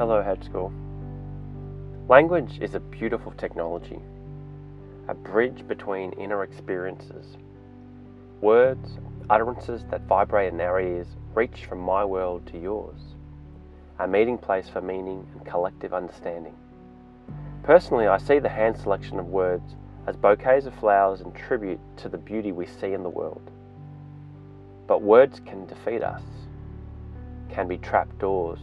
Hello, Hedge School. Language is a beautiful technology, a bridge between inner experiences. Words, utterances that vibrate in our ears, reach from my world to yours, a meeting place for meaning and collective understanding. Personally, I see the hand selection of words as bouquets of flowers in tribute to the beauty we see in the world. But words can defeat us, can be trapdoors,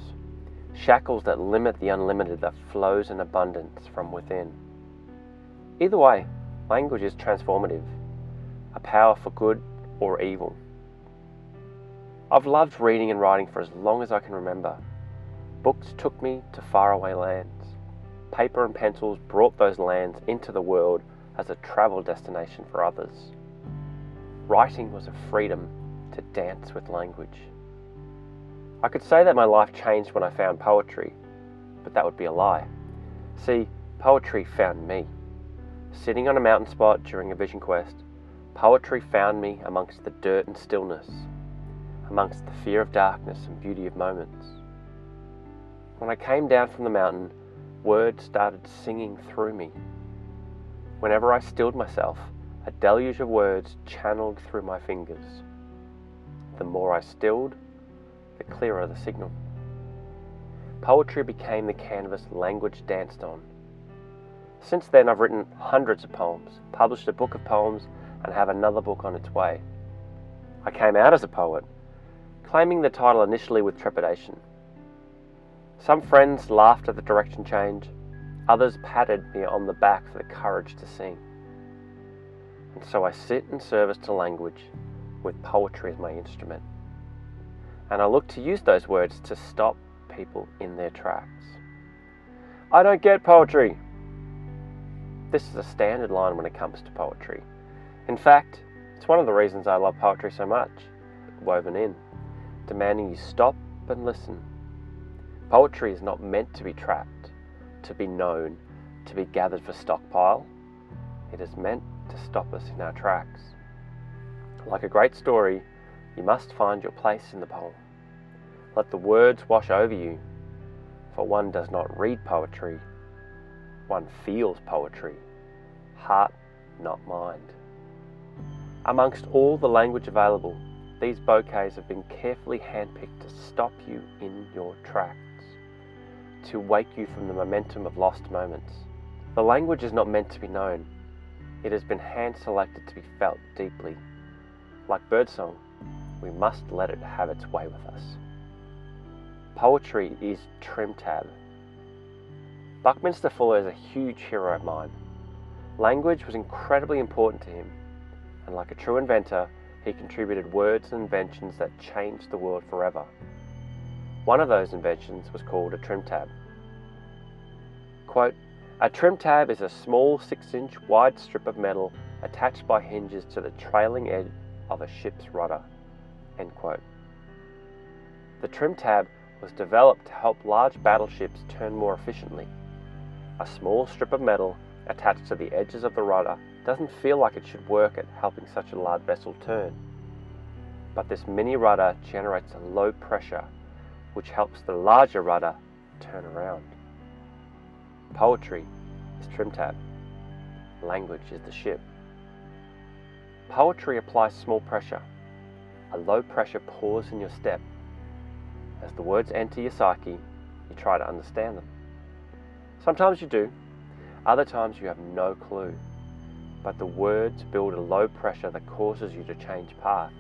shackles that limit the unlimited that flows in abundance from within. Either way, language is transformative, a power for good or evil. I've loved reading and writing for as long as I can remember. Books took me to faraway lands. Paper and pencils brought those lands into the world as a travel destination for others. Writing was a freedom to dance with language. I could say that my life changed when I found poetry, but that would be a lie. See, poetry found me. Sitting on a mountain spot during a vision quest, poetry found me amongst the dirt and stillness, amongst the fear of darkness and beauty of moments. When I came down from the mountain, words started singing through me. Whenever I stilled myself, a deluge of words channeled through my fingers. The more I stilled, clearer the signal. Poetry became the canvas language danced on. Since then, I've written hundreds of poems, published a book of poems, and have another book on its way. I came out as a poet, claiming the title initially with trepidation. Some friends laughed at the direction change, Others patted me on the back for the courage to sing. And so I sit in service to language with poetry as my instrument. And I look to use those words to stop people in their tracks. I don't get poetry. This is a standard line when it comes to poetry. In fact, it's one of the reasons I love poetry so much, woven in, demanding you stop and listen. Poetry is not meant to be trapped to be known, to be gathered for stockpile. It is meant to stop us in our tracks. Like a great story, you must find your place in the poem. Let the words wash over you, for one does not read poetry, one feels poetry, heart, not mind. Amongst all the language available, these bouquets have been carefully handpicked to stop you in your tracks to wake you from the momentum of lost moments. The language is not meant to be known. It has been hand selected to be felt deeply. Like birdsong, we must let it have its way with us. Poetry is trim tab. Buckminster Fuller is a huge hero of mine. Language was incredibly important to him, and like a true inventor, he contributed words and inventions that changed the world forever. One of those inventions was called a trim tab. Quote, a trim tab is a small 6 inch wide strip of metal attached by hinges to the trailing edge of a ship's rudder. End quote. The trim tab was developed to help large battleships turn more efficiently. A small strip of metal attached to the edges of the rudder doesn't feel like it should work at helping such a large vessel turn. But this mini rudder generates a low pressure which helps the larger rudder turn around. Poetry is trim tab. Language is the ship. Poetry applies small pressure. A low pressure pause in your step. As the words enter your psyche, you try to understand them. Sometimes you do, other times you have no clue. But the words build a low pressure that causes you to change path,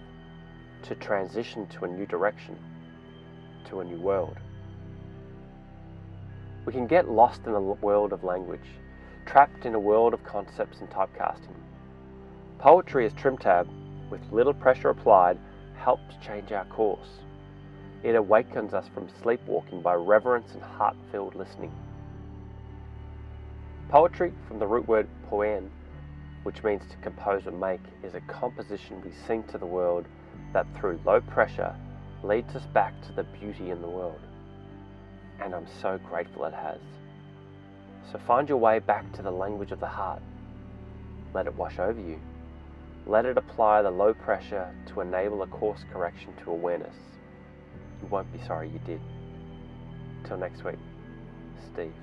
to transition to a new direction to a new world. We can get lost in a world of language, trapped in a world of concepts and typecasting. Poetry is trim tab, with little pressure applied, helps change our course. It awakens us from sleepwalking by reverence and heart-filled listening. Poetry, from the root word poen, which means to compose or make, is a composition we sing to the world that through low pressure leads us back to the beauty in the world. And I'm so grateful it has. So find your way back to the language of the heart. Let it wash over you. Let it apply the low pressure to enable a course correction to awareness. You won't be sorry you did. Till next week. Steve.